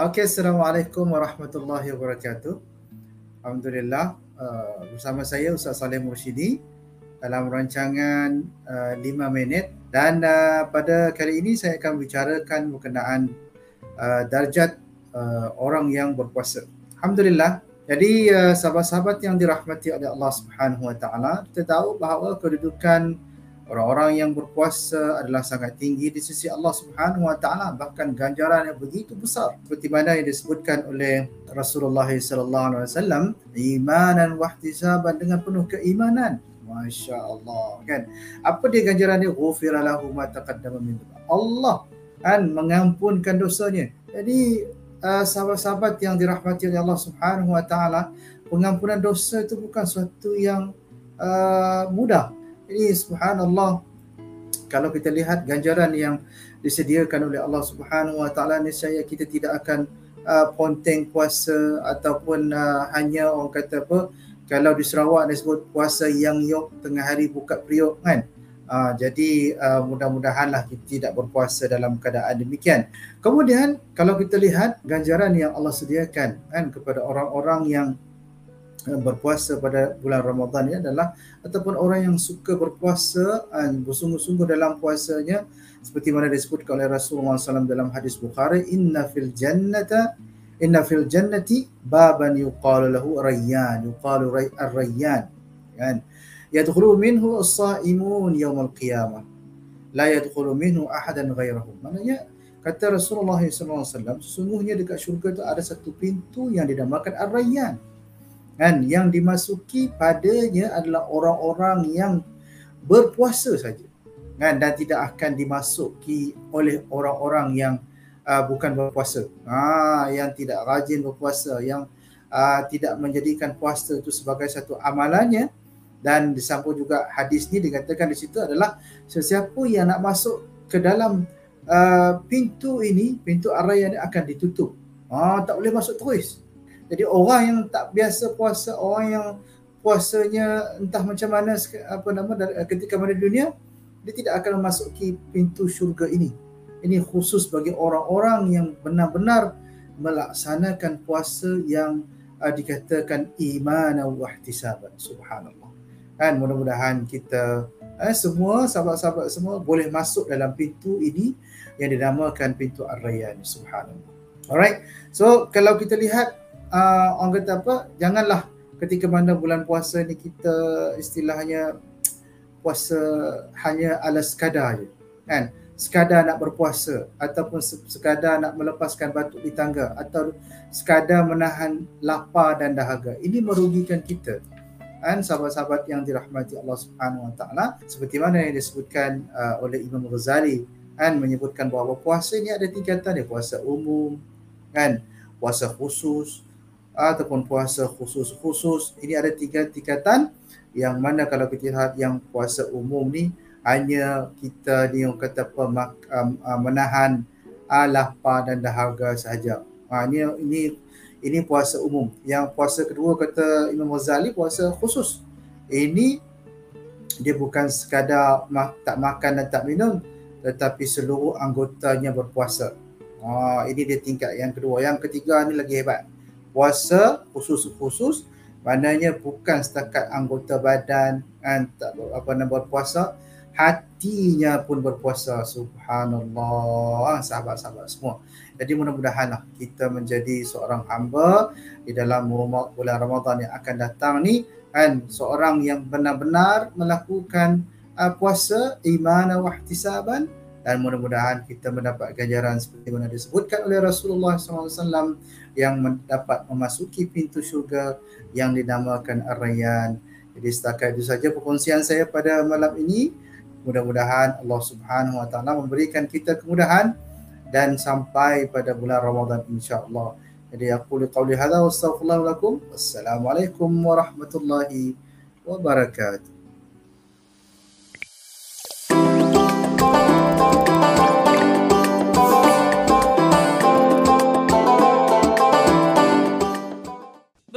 Okey, Assalamualaikum warahmatullahi wabarakatuh. Alhamdulillah, uh, bersama saya Ustaz Saleh Mursyidi dalam rancangan uh, 5 minit dan uh, pada kali ini saya akan bicarakan berkenaan uh, darjat uh, orang yang berpuasa. Alhamdulillah. Jadi uh, sahabat-sahabat yang dirahmati oleh Allah Subhanahu Wa Taala, kita tahu bahawa kedudukan orang-orang yang berpuasa adalah sangat tinggi di sisi Allah Subhanahu Wa Taala. Bahkan ganjaran yang begitu besar seperti mana yang disebutkan oleh Rasulullah sallallahu alaihi wasallam imanan wa ihtisaban dengan penuh keimanan. Masya Allah kan? Apa dia ganjaran dia? Ghufira lahu ma taqaddama min Allah kan mengampunkan dosanya. Jadi uh, sahabat-sahabat yang dirahmati oleh Allah Subhanahu Wa Taala pengampunan dosa itu bukan sesuatu yang uh, mudah ini subhanallah. Kalau kita lihat ganjaran yang disediakan oleh Allah Subhanahu Wa Taala niscaya kita tidak akan uh, ponteng puasa ataupun uh, hanya orang kata apa kalau di Sarawak disebut puasa yang yok tengah hari buka periuk kan? Uh, jadi uh, mudah-mudahanlah kita tidak berpuasa dalam keadaan demikian. Kemudian kalau kita lihat ganjaran yang Allah sediakan kan kepada orang-orang yang berpuasa pada bulan Ramadan ini adalah ataupun orang yang suka berpuasa dan bersungguh-sungguh dalam puasanya seperti mana disebutkan oleh Rasulullah SAW dalam hadis Bukhari inna fil jannata inna fil jannati baban yuqalu lahu rayyan yuqalu ar-rayyan kan? Yadkhulu minhu as-saimun yawm al-qiyamah la yadkhulu minhu ahadan ghairahu maknanya kata Rasulullah SAW sesungguhnya dekat syurga itu ada satu pintu yang dinamakan ar-rayyan kan? Yang dimasuki padanya adalah orang-orang yang berpuasa saja. Kan? Dan tidak akan dimasuki oleh orang-orang yang uh, bukan berpuasa. Ha yang tidak rajin berpuasa yang uh, tidak menjadikan puasa itu sebagai satu amalannya. Dan disambung juga hadis ni dikatakan di situ adalah sesiapa yang nak masuk ke dalam uh, pintu ini pintu araya ini akan ditutup. Ah tak boleh masuk terus jadi orang yang tak biasa puasa, orang yang puasanya entah macam mana apa nama ketika mana dunia, dia tidak akan memasuki pintu syurga ini. Ini khusus bagi orang-orang yang benar-benar melaksanakan puasa yang uh, dikatakan iman wa ihtisaban. Subhanallah. Kan mudah-mudahan kita eh, semua sahabat-sahabat semua boleh masuk dalam pintu ini yang dinamakan pintu Ar-Rayyan. Subhanallah. Alright. So kalau kita lihat uh, orang kata apa? Janganlah ketika mana bulan puasa ni kita istilahnya puasa hanya ala sekadar je kan? Sekadar nak berpuasa ataupun sekadar nak melepaskan batuk di tangga atau sekadar menahan lapar dan dahaga. Ini merugikan kita kan? Sahabat-sahabat yang dirahmati Allah Subhanahu Wa Taala. Seperti mana yang disebutkan uh, oleh Imam Ghazali kan? Menyebutkan bahawa puasa ini ada tingkatan dia puasa umum kan? Puasa khusus ataupun puasa khusus-khusus ini ada tiga tingkatan yang mana kalau kita lihat yang puasa umum ni hanya kita ni yang kata apa um, uh, menahan uh, lapar dan dahaga sahaja. Ha, ini ini ini puasa umum. Yang puasa kedua kata Imam Ghazali puasa khusus. Ini dia bukan sekadar ma- tak makan dan tak minum tetapi seluruh anggotanya berpuasa. Ha, ini dia tingkat yang kedua. Yang ketiga ni lagi hebat puasa khusus-khusus maknanya bukan setakat anggota badan kan tak apa nama berpuasa hatinya pun berpuasa subhanallah. Sahabat-sahabat semua. Jadi mudah-mudahanlah kita menjadi seorang hamba di dalam bulan Ramadan yang akan datang ni kan seorang yang benar-benar melakukan uh, puasa iman wa ihtisaban dan mudah-mudahan kita mendapat ganjaran seperti mana disebutkan oleh Rasulullah SAW yang mendapat memasuki pintu syurga yang dinamakan Ar-Rayyan. Jadi setakat itu saja perkongsian saya pada malam ini. Mudah-mudahan Allah Subhanahu Wa Taala memberikan kita kemudahan dan sampai pada bulan Ramadan insya-Allah. Jadi aku qauli hadza wa astaghfirullahalazim. Assalamualaikum warahmatullahi wabarakatuh.